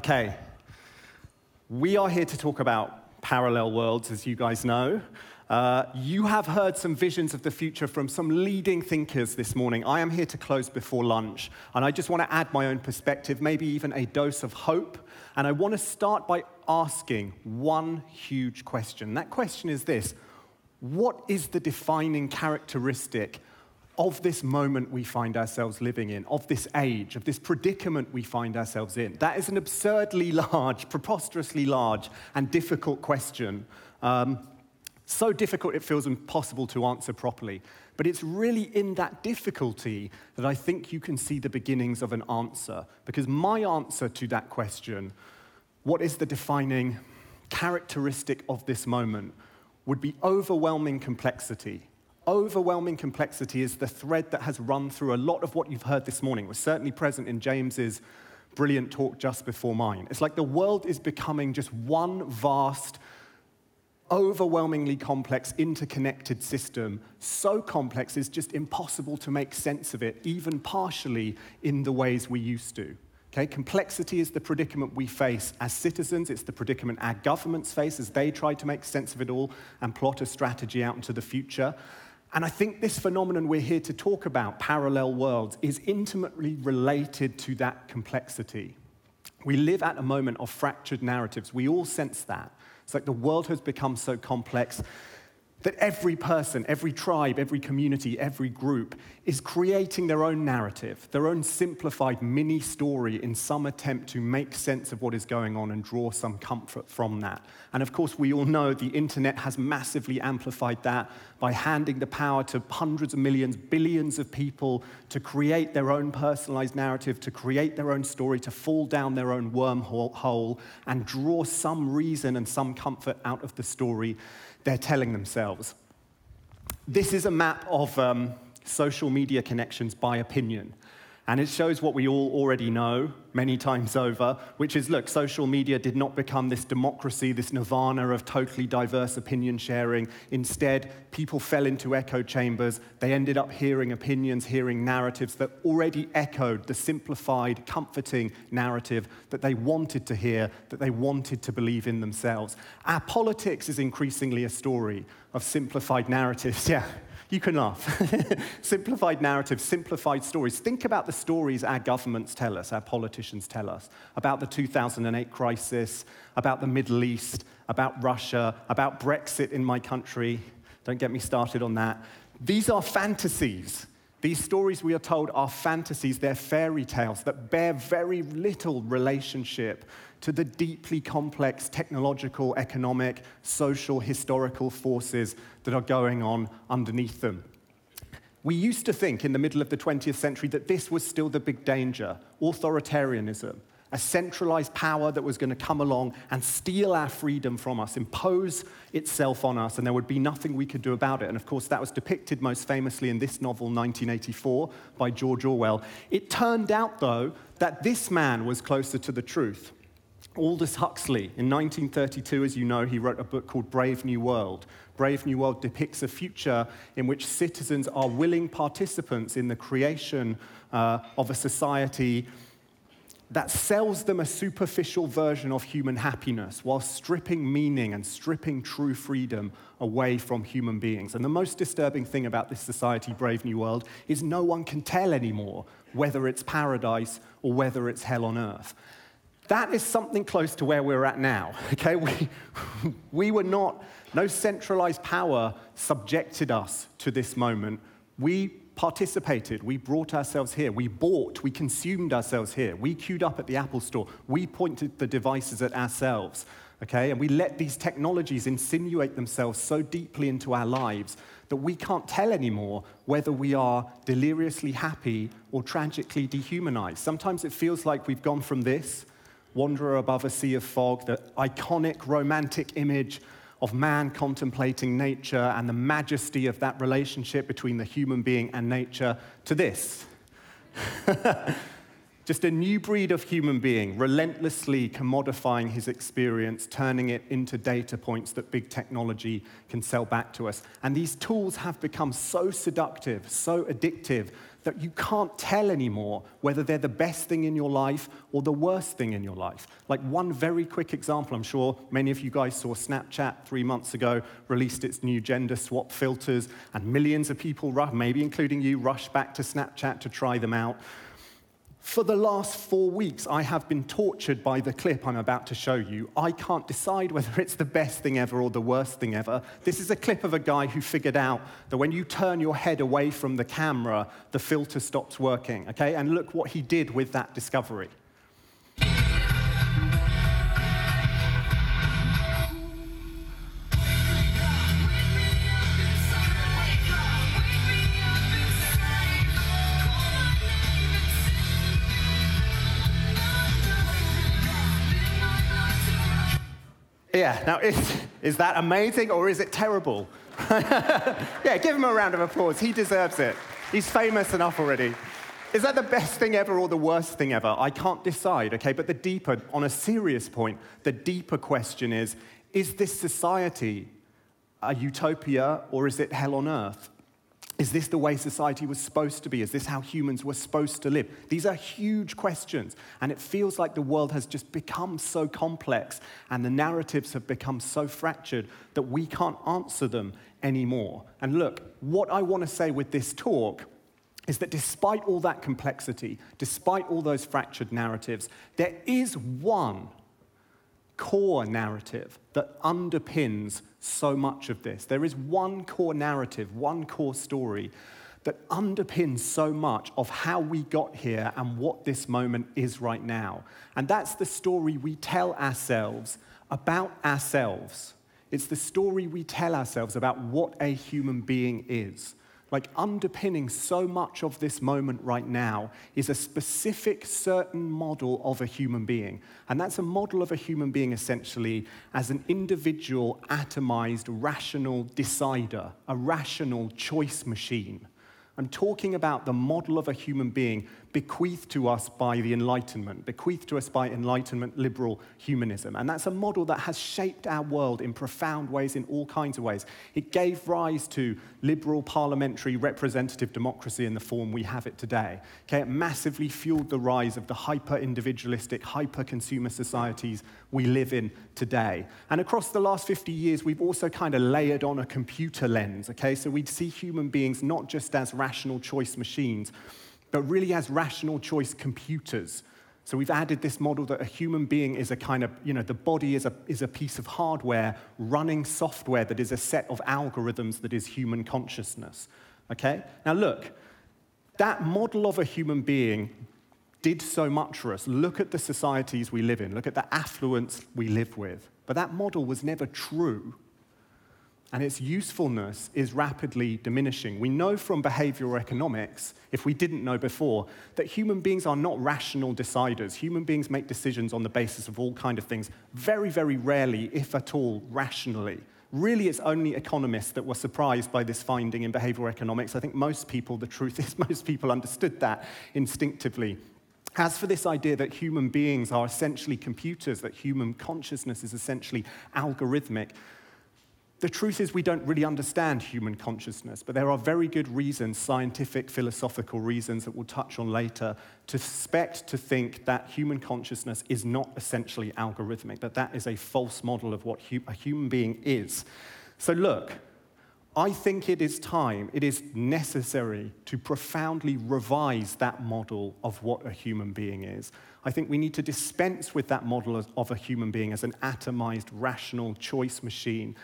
Okay. We are here to talk about parallel worlds, as you guys know. Uh, you have heard some visions of the future from some leading thinkers this morning. I am here to close before lunch, and I just want to add my own perspective, maybe even a dose of hope. And I want to start by asking one huge question. That question is this What is the defining characteristic of this moment we find ourselves living in, of this age, of this predicament we find ourselves in? That is an absurdly large, preposterously large, and difficult question. Um, so difficult it feels impossible to answer properly. But it's really in that difficulty that I think you can see the beginnings of an answer. Because my answer to that question, what is the defining characteristic of this moment, would be overwhelming complexity overwhelming complexity is the thread that has run through a lot of what you've heard this morning. It was certainly present in James's brilliant talk just before mine. It's like the world is becoming just one vast, overwhelmingly complex, interconnected system. So complex it's just impossible to make sense of it, even partially in the ways we used to. Okay, complexity is the predicament we face as citizens. It's the predicament our governments face as they try to make sense of it all and plot a strategy out into the future. And I think this phenomenon we're here to talk about, parallel worlds, is intimately related to that complexity. We live at a moment of fractured narratives. We all sense that. It's like the world has become so complex that every person, every tribe, every community, every group is creating their own narrative, their own simplified mini story in some attempt to make sense of what is going on and draw some comfort from that. And of course, we all know the internet has massively amplified that by handing the power to hundreds of millions, billions of people to create their own personalized narrative, to create their own story, to fall down their own wormhole and draw some reason and some comfort out of the story they're telling themselves. This is a map of um, social media connections by opinion. And it shows what we all already know many times over, which is look, social media did not become this democracy, this nirvana of totally diverse opinion sharing. Instead, people fell into echo chambers. They ended up hearing opinions, hearing narratives that already echoed the simplified, comforting narrative that they wanted to hear, that they wanted to believe in themselves. Our politics is increasingly a story of simplified narratives. Yeah. You can laugh. simplified narratives, simplified stories. Think about the stories our governments tell us, our politicians tell us, about the 2008 crisis, about the Middle East, about Russia, about Brexit in my country. Don't get me started on that. These are fantasies. These stories we are told are fantasies, they're fairy tales that bear very little relationship to the deeply complex technological, economic, social, historical forces that are going on underneath them. We used to think in the middle of the 20th century that this was still the big danger authoritarianism, a centralized power that was going to come along and steal our freedom from us, impose itself on us, and there would be nothing we could do about it. And of course, that was depicted most famously in this novel, 1984, by George Orwell. It turned out, though, that this man was closer to the truth. Aldous Huxley, in 1932, as you know, he wrote a book called Brave New World. Brave New World depicts a future in which citizens are willing participants in the creation uh, of a society that sells them a superficial version of human happiness while stripping meaning and stripping true freedom away from human beings. And the most disturbing thing about this society, Brave New World, is no one can tell anymore whether it's paradise or whether it's hell on earth. That is something close to where we're at now. Okay, we, we were not, no centralized power subjected us to this moment. We participated, we brought ourselves here, we bought, we consumed ourselves here, we queued up at the Apple store, we pointed the devices at ourselves. Okay, and we let these technologies insinuate themselves so deeply into our lives that we can't tell anymore whether we are deliriously happy or tragically dehumanized. Sometimes it feels like we've gone from this Wanderer above a sea of fog, the iconic romantic image of man contemplating nature and the majesty of that relationship between the human being and nature, to this. Just a new breed of human being, relentlessly commodifying his experience, turning it into data points that big technology can sell back to us. And these tools have become so seductive, so addictive, that you can't tell anymore whether they're the best thing in your life or the worst thing in your life. Like one very quick example, I'm sure many of you guys saw Snapchat three months ago released its new gender swap filters, and millions of people, maybe including you, rushed back to Snapchat to try them out. For the last four weeks, I have been tortured by the clip I'm about to show you. I can't decide whether it's the best thing ever or the worst thing ever. This is a clip of a guy who figured out that when you turn your head away from the camera, the filter stops working, okay? And look what he did with that discovery. Yeah, now is, is that amazing or is it terrible? yeah, give him a round of applause. He deserves it. He's famous enough already. Is that the best thing ever or the worst thing ever? I can't decide, okay? But the deeper, on a serious point, the deeper question is is this society a utopia or is it hell on earth? Is this the way society was supposed to be? Is this how humans were supposed to live? These are huge questions, and it feels like the world has just become so complex and the narratives have become so fractured that we can't answer them anymore. And look, what I want to say with this talk is that despite all that complexity, despite all those fractured narratives, there is one core narrative that underpins so much of this. There is one core narrative, one core story that underpins so much of how we got here and what this moment is right now. And that's the story we tell ourselves about ourselves. It's the story we tell ourselves about what a human being is like underpinning so much of this moment right now is a specific certain model of a human being. And that's a model of a human being essentially as an individual, atomized, rational decider, a rational choice machine. I'm talking about the model of a human being bequeathed to us by the Enlightenment, bequeathed to us by Enlightenment liberal humanism. And that's a model that has shaped our world in profound ways, in all kinds of ways. It gave rise to liberal parliamentary representative democracy in the form we have it today. Okay, it massively fueled the rise of the hyper individualistic, hyper consumer societies we live in today. And across the last 50 years, we've also kind of layered on a computer lens. Okay, so we'd see human beings not just as rational choice machines but really as rational choice computers. So we've added this model that a human being is a kind of, you know, the body is a, is a piece of hardware running software that is a set of algorithms that is human consciousness. Okay? Now look, that model of a human being did so much for us. Look at the societies we live in, look at the affluence we live with. But that model was never true and its usefulness is rapidly diminishing. We know from behavioral economics, if we didn't know before, that human beings are not rational deciders. Human beings make decisions on the basis of all kind of things, very, very rarely, if at all, rationally. Really, it's only economists that were surprised by this finding in behavioral economics. I think most people, the truth is, most people understood that instinctively. As for this idea that human beings are essentially computers, that human consciousness is essentially algorithmic, the truth is, we don't really understand human consciousness, but there are very good reasons, scientific, philosophical reasons that we'll touch on later, to suspect, to think that human consciousness is not essentially algorithmic, that that is a false model of what a human being is. So, look, I think it is time, it is necessary to profoundly revise that model of what a human being is. I think we need to dispense with that model of a human being as an atomized, rational choice machine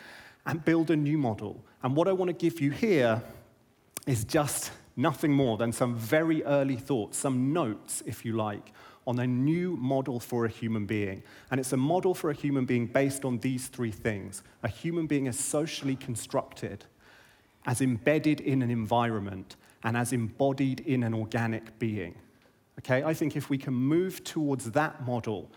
and build a new model. And what I want to give you here is just nothing more than some very early thoughts, some notes, if you like, on a new model for a human being. And it's a model for a human being based on these three things a human being as socially constructed, as embedded in an environment, and as embodied in an organic being. Okay, I think if we can move towards that model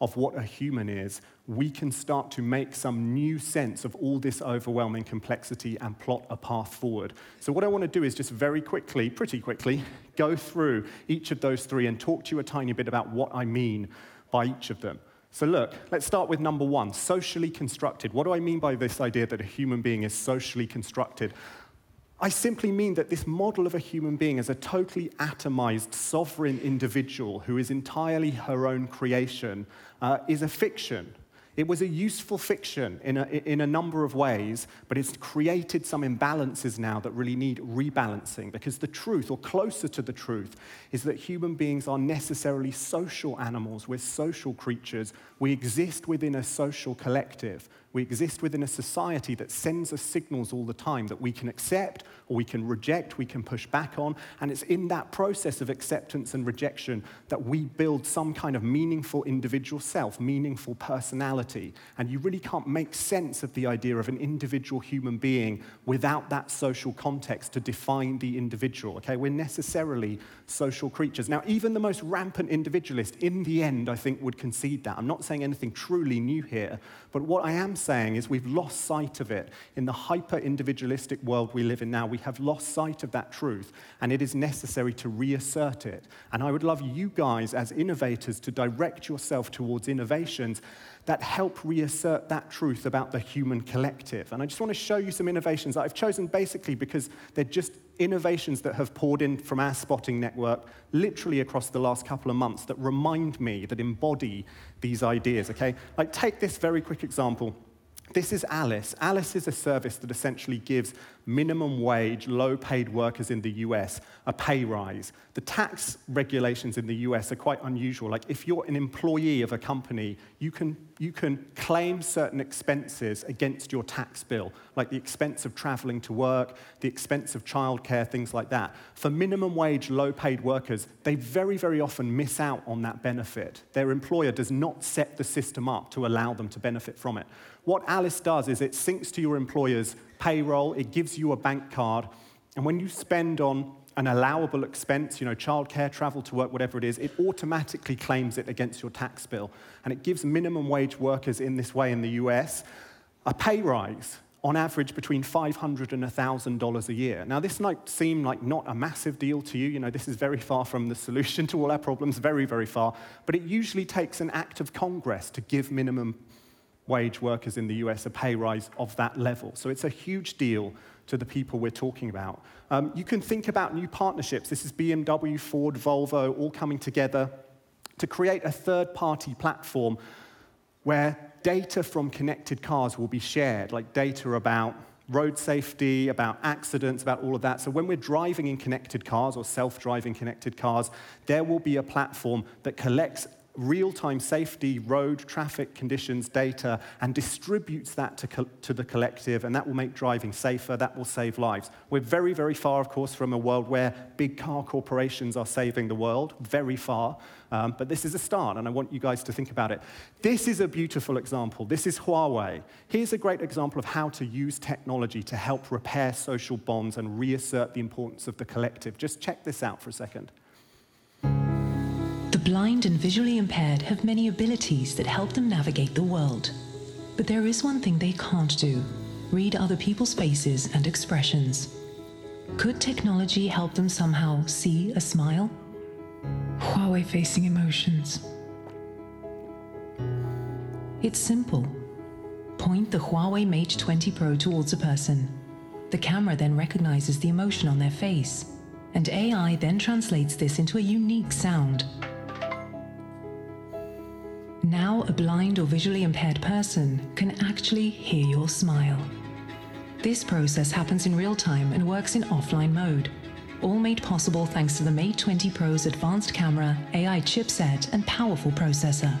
of what a human is, we can start to make some new sense of all this overwhelming complexity and plot a path forward. So, what I want to do is just very quickly, pretty quickly, go through each of those three and talk to you a tiny bit about what I mean by each of them. So, look, let's start with number one socially constructed. What do I mean by this idea that a human being is socially constructed? I simply mean that this model of a human being as a totally atomized, sovereign individual who is entirely her own creation uh, is a fiction. It was a useful fiction in a, in a number of ways, but it's created some imbalances now that really need rebalancing because the truth, or closer to the truth, is that human beings are necessarily social animals. We're social creatures. We exist within a social collective. We exist within a society that sends us signals all the time that we can accept or we can reject, we can push back on. And it's in that process of acceptance and rejection that we build some kind of meaningful individual self, meaningful personality. And you really can't make sense of the idea of an individual human being without that social context to define the individual. Okay, we're necessarily social creatures. Now, even the most rampant individualist, in the end, I think, would concede that. I'm not saying anything truly new here, but what I am saying is we've lost sight of it. In the hyper individualistic world we live in now, we have lost sight of that truth, and it is necessary to reassert it. And I would love you guys, as innovators, to direct yourself towards innovations that help reassert that truth about the human collective. And I just want to show you some innovations that I've chosen basically because they're just innovations that have poured in from our spotting network literally across the last couple of months that remind me, that embody these ideas, okay? Like, take this very quick example. This is Alice. Alice is a service that essentially gives minimum wage, low paid workers in the US a pay rise. The tax regulations in the US are quite unusual. Like, if you're an employee of a company, you can, you can claim certain expenses against your tax bill, like the expense of traveling to work, the expense of childcare, things like that. For minimum wage, low paid workers, they very, very often miss out on that benefit. Their employer does not set the system up to allow them to benefit from it. What Alice does is it syncs to your employer's payroll, it you a bank card, and when you spend on an allowable expense, you know, childcare, travel to work, whatever it is, it automatically claims it against your tax bill. And it gives minimum wage workers in this way in the US a pay rise on average between 500 and $1,000 a year. Now, this might seem like not a massive deal to you. You know, this is very far from the solution to all our problems, very, very far. But it usually takes an act of Congress to give minimum wage workers in the US a pay rise of that level. So it's a huge deal to the people we're talking about. Um, you can think about new partnerships. This is BMW, Ford, Volvo, all coming together to create a third party platform where data from connected cars will be shared, like data about road safety, about accidents, about all of that. So when we're driving in connected cars or self driving connected cars, there will be a platform that collects real time safety, road, traffic conditions data and distributes that to, co- to the collective, and that will make driving safer, that will save lives. We're very, very far, of course, from a world where big car corporations are saving the world, very far. Um, but this is a start, and I want you guys to think about it. This is a beautiful example. This is Huawei. Here's a great example of how to use technology to help repair social bonds and reassert the importance of the collective. Just check this out for a second blind and visually impaired have many abilities that help them navigate the world. But there is one thing they can't do read other people's faces and expressions. Could technology help them somehow see a smile? Huawei facing emotions. It's simple. Point the Huawei Mate 20 Pro towards a person. The camera then recognizes the emotion on their face, and AI then translates this into a unique sound now, a blind or visually impaired person can actually hear your smile. This process happens in real time and works in offline mode, all made possible thanks to the Mate 20 Pro's advanced camera, AI chipset, and powerful processor.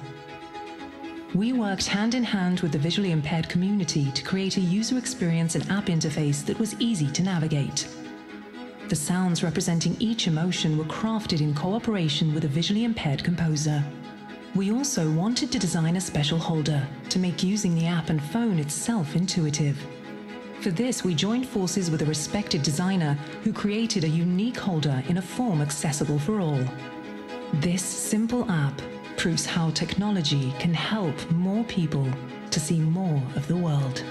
We worked hand in hand with the visually impaired community to create a user experience and app interface that was easy to navigate. The sounds representing each emotion were crafted in cooperation with a visually impaired composer. We also wanted to design a special holder to make using the app and phone itself intuitive. For this, we joined forces with a respected designer who created a unique holder in a form accessible for all. This simple app proves how technology can help more people to see more of the world.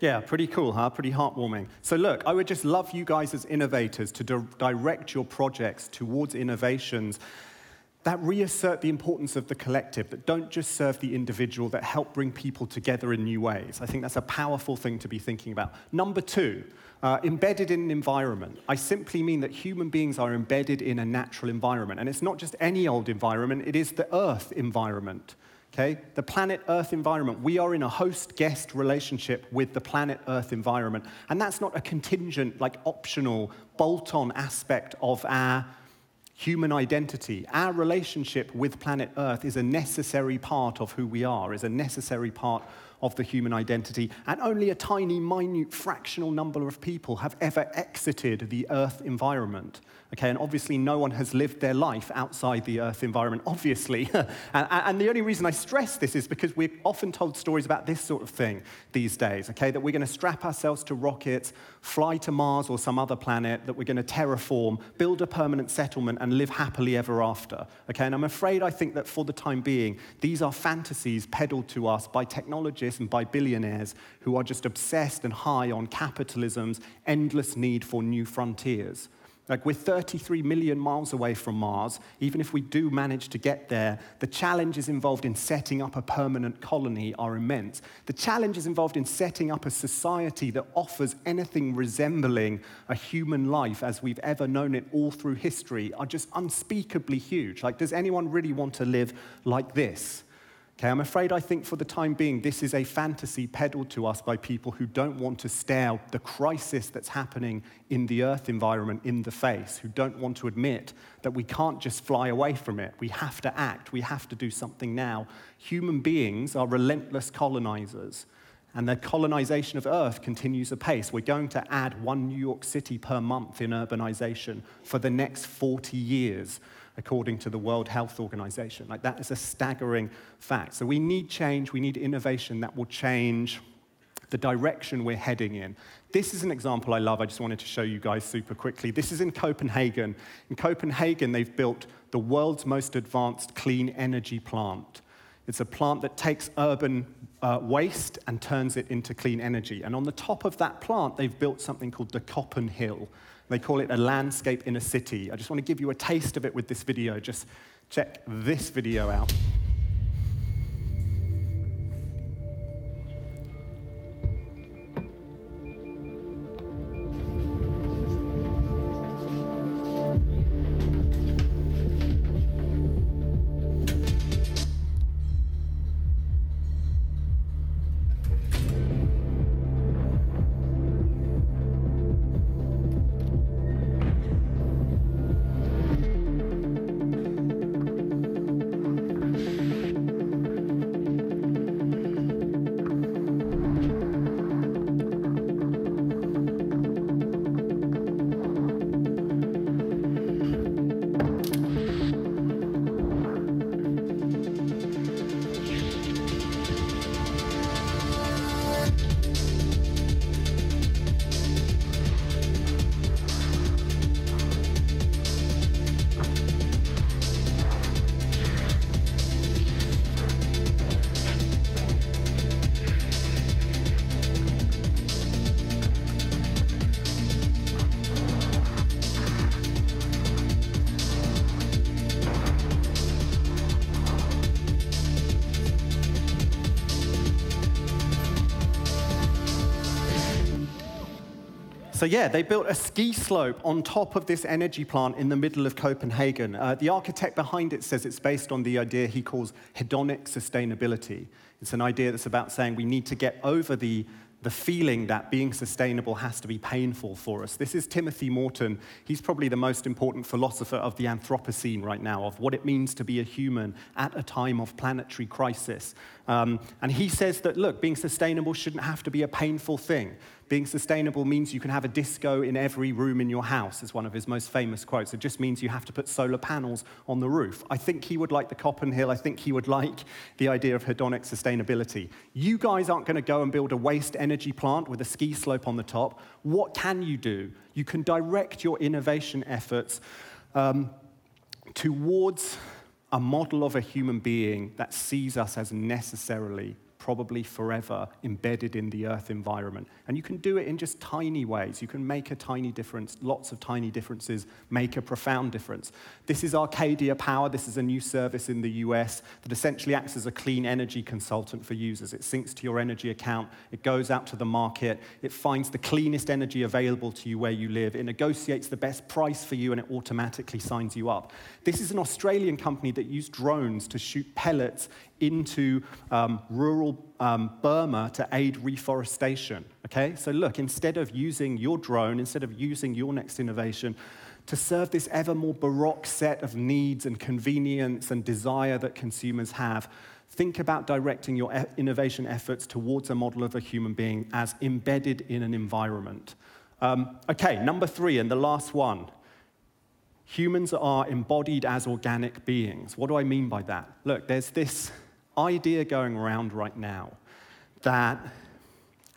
Yeah, pretty cool, huh? Pretty heartwarming. So, look, I would just love you guys as innovators to di- direct your projects towards innovations that reassert the importance of the collective, that don't just serve the individual, that help bring people together in new ways. I think that's a powerful thing to be thinking about. Number two, uh, embedded in an environment. I simply mean that human beings are embedded in a natural environment. And it's not just any old environment, it is the Earth environment. Okay? The planet Earth environment. We are in a host guest relationship with the planet Earth environment. And that's not a contingent, like optional, bolt on aspect of our human identity. Our relationship with planet Earth is a necessary part of who we are, is a necessary part of the human identity, and only a tiny, minute, fractional number of people have ever exited the Earth environment. Okay, and obviously, no one has lived their life outside the Earth environment, obviously. and, and, the only reason I stress this is because we're often told stories about this sort of thing these days, okay? That we're going to strap ourselves to rockets, fly to Mars or some other planet, that we're going to terraform, build a permanent settlement, and live happily ever after, okay? And I'm afraid I think that for the time being, these are fantasies peddled to us by and by billionaires who are just obsessed and high on capitalism's endless need for new frontiers. Like, we're 33 million miles away from Mars. Even if we do manage to get there, the challenges involved in setting up a permanent colony are immense. The challenges involved in setting up a society that offers anything resembling a human life as we've ever known it all through history are just unspeakably huge. Like, does anyone really want to live like this? Okay, I'm afraid I think for the time being, this is a fantasy peddled to us by people who don't want to stare the crisis that's happening in the Earth environment in the face, who don't want to admit that we can't just fly away from it. We have to act, we have to do something now. Human beings are relentless colonizers, and the colonization of Earth continues apace. We're going to add one New York City per month in urbanization for the next 40 years according to the World Health Organization. Like, that is a staggering fact. So, we need change, we need innovation that will change the direction we're heading in. This is an example I love. I just wanted to show you guys super quickly. This is in Copenhagen. In Copenhagen, they've built the world's most advanced clean energy plant. It's a plant that takes urban uh, waste and turns it into clean energy. And on the top of that plant, they've built something called the CopenHill. They call it a landscape in a city. I just want to give you a taste of it with this video. Just check this video out. So, yeah, they built a ski slope on top of this energy plant in the middle of Copenhagen. Uh, the architect behind it says it's based on the idea he calls hedonic sustainability. It's an idea that's about saying we need to get over the, the feeling that being sustainable has to be painful for us. This is Timothy Morton. He's probably the most important philosopher of the Anthropocene right now, of what it means to be a human at a time of planetary crisis. Um, and he says that, look, being sustainable shouldn't have to be a painful thing. Being sustainable means you can have a disco in every room in your house, is one of his most famous quotes. It just means you have to put solar panels on the roof. I think he would like the CopenHill. I think he would like the idea of hedonic sustainability. You guys aren't going to go and build a waste energy plant with a ski slope on the top. What can you do? You can direct your innovation efforts um, towards a model of a human being that sees us as necessarily probably forever embedded in the Earth environment. And you can do it in just tiny ways. You can make a tiny difference, lots of tiny differences make a profound difference. This is Arcadia Power. This is a new service in the US that essentially acts as a clean energy consultant for users. It syncs to your energy account, it goes out to the market, it finds the cleanest energy available to you where you live, it negotiates the best price for you, and it automatically signs you up. This is an Australian company that used drones to shoot pellets into um, rural um, Burma to aid reforestation. Okay? So, look, instead of using your drone, instead of using your next innovation, to serve this ever more baroque set of needs and convenience and desire that consumers have, think about directing your innovation efforts towards a model of a human being as embedded in an environment. Um, okay, number three, and the last one humans are embodied as organic beings. What do I mean by that? Look, there's this idea going around right now that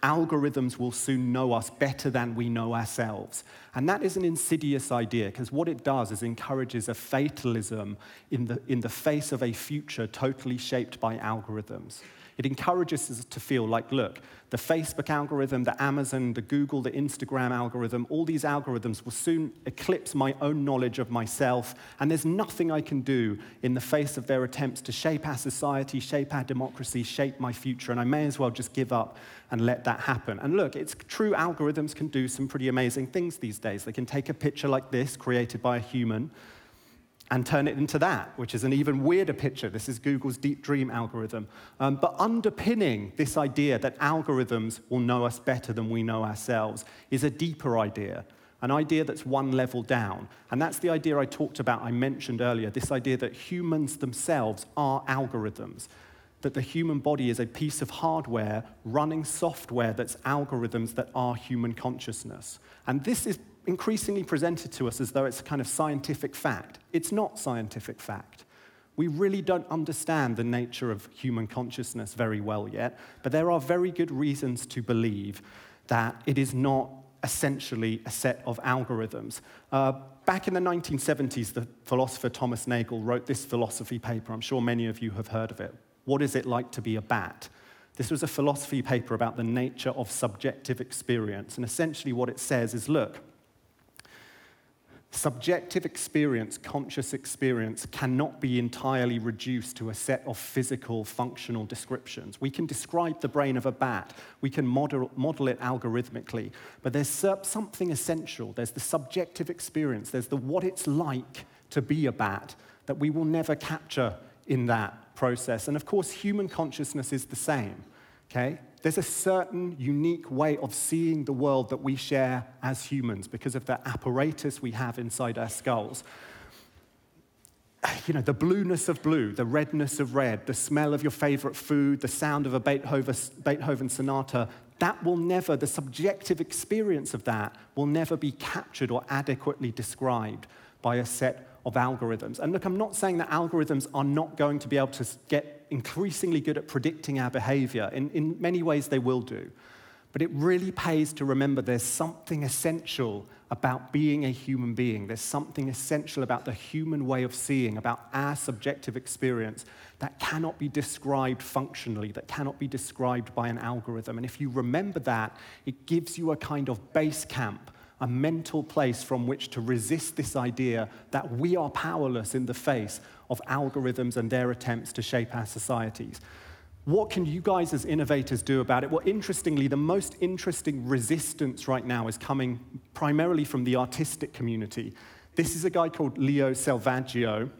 algorithms will soon know us better than we know ourselves. And that is an insidious idea because what it does is encourages a fatalism in the, in the face of a future totally shaped by algorithms. It encourages us to feel like, look, the Facebook algorithm, the Amazon, the Google, the Instagram algorithm, all these algorithms will soon eclipse my own knowledge of myself, and there's nothing I can do in the face of their attempts to shape our society, shape our democracy, shape my future, and I may as well just give up and let that happen. And look, it's true, algorithms can do some pretty amazing things these days. They can take a picture like this, created by a human, and turn it into that, which is an even weirder picture. This is Google's Deep Dream algorithm. Um, but underpinning this idea that algorithms will know us better than we know ourselves is a deeper idea, an idea that's one level down. And that's the idea I talked about, I mentioned earlier this idea that humans themselves are algorithms. That the human body is a piece of hardware running software that's algorithms that are human consciousness. And this is increasingly presented to us as though it's a kind of scientific fact. It's not scientific fact. We really don't understand the nature of human consciousness very well yet, but there are very good reasons to believe that it is not essentially a set of algorithms. Uh, back in the 1970s, the philosopher Thomas Nagel wrote this philosophy paper. I'm sure many of you have heard of it. What is it like to be a bat? This was a philosophy paper about the nature of subjective experience. And essentially, what it says is look, Subjective experience, conscious experience, cannot be entirely reduced to a set of physical, functional descriptions. We can describe the brain of a bat, we can model, model it algorithmically, but there's something essential. There's the subjective experience, there's the what it's like to be a bat that we will never capture in that process. And of course, human consciousness is the same. Okay? There's a certain unique way of seeing the world that we share as humans because of the apparatus we have inside our skulls. You know, the blueness of blue, the redness of red, the smell of your favorite food, the sound of a Beethoven, Beethoven sonata, that will never, the subjective experience of that will never be captured or adequately described by a set of algorithms. And look, I'm not saying that algorithms are not going to be able to get increasingly good at predicting our behavior. In, in many ways, they will do. But it really pays to remember there's something essential about being a human being. There's something essential about the human way of seeing, about our subjective experience that cannot be described functionally, that cannot be described by an algorithm. And if you remember that, it gives you a kind of base camp a mental place from which to resist this idea that we are powerless in the face of algorithms and their attempts to shape our societies. What can you guys as innovators do about it? Well, interestingly, the most interesting resistance right now is coming primarily from the artistic community. This is a guy called Leo Selvaggio.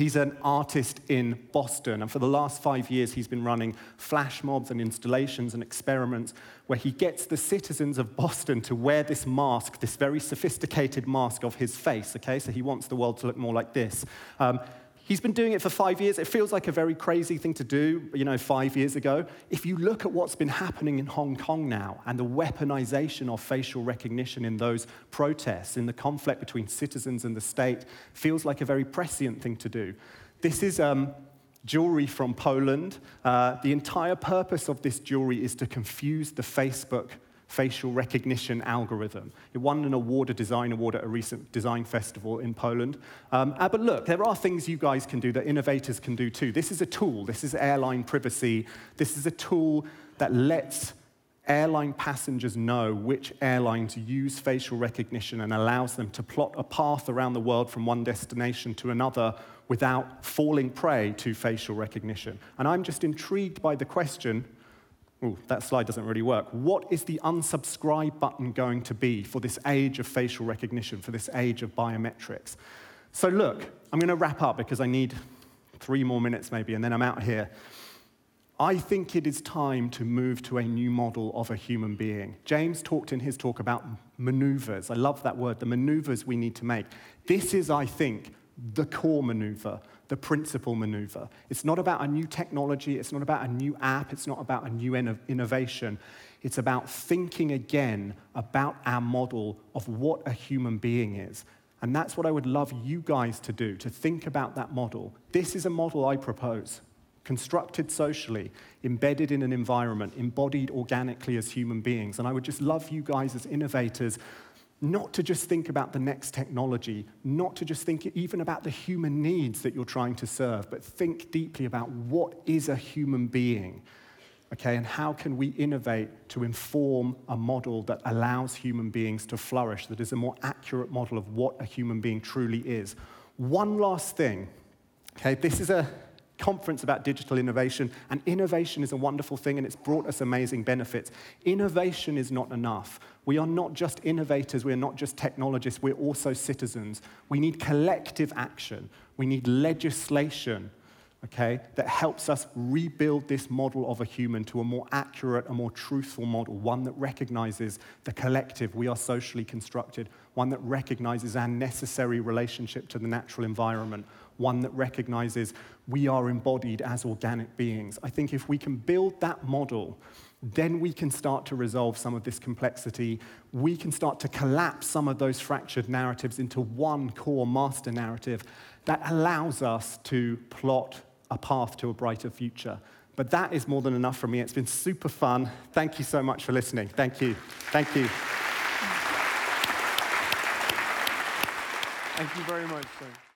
He's an artist in Boston, and for the last five years, he's been running flash mobs and installations and experiments where he gets the citizens of Boston to wear this mask, this very sophisticated mask of his face, okay? So he wants the world to look more like this. Um, He's been doing it for five years. It feels like a very crazy thing to do, you know, five years ago. If you look at what's been happening in Hong Kong now and the weaponization of facial recognition in those protests, in the conflict between citizens and the state, feels like a very prescient thing to do. This is um, jewelry from Poland. Uh, the entire purpose of this jewelry is to confuse the Facebook facial recognition algorithm. It won an award, a design award at a recent design festival in Poland. Um, uh, but look, there are things you guys can do that innovators can do too. This is a tool. This is airline privacy. This is a tool that lets airline passengers know which airlines use facial recognition and allows them to plot a path around the world from one destination to another without falling prey to facial recognition. And I'm just intrigued by the question Ooh, that slide doesn't really work. What is the unsubscribe button going to be for this age of facial recognition, for this age of biometrics? So, look, I'm going to wrap up because I need three more minutes maybe, and then I'm out here. I think it is time to move to a new model of a human being. James talked in his talk about maneuvers. I love that word, the maneuvers we need to make. This is, I think, the core maneuver, the principal maneuver. It's not about a new technology, it's not about a new app, it's not about a new innovation. It's about thinking again about our model of what a human being is. And that's what I would love you guys to do, to think about that model. This is a model I propose constructed socially, embedded in an environment, embodied organically as human beings. And I would just love you guys as innovators not to just think about the next technology, not to just think even about the human needs that you're trying to serve, but think deeply about what is a human being, okay, and how can we innovate to inform a model that allows human beings to flourish, that is a more accurate model of what a human being truly is. One last thing, okay, this is a conference about digital innovation, and innovation is a wonderful thing and it's brought us amazing benefits. Innovation is not enough. We are not just innovators, we are not just technologists, we're also citizens. We need collective action, we need legislation. Okay, that helps us rebuild this model of a human to a more accurate, a more truthful model, one that recognizes the collective, we are socially constructed, one that recognizes our necessary relationship to the natural environment, one that recognizes we are embodied as organic beings. I think if we can build that model, then we can start to resolve some of this complexity. We can start to collapse some of those fractured narratives into one core master narrative that allows us to plot a path to a brighter future. But that is more than enough for me. It's been super fun. Thank you so much for listening. Thank you. Thank you. Thank you very much, sir.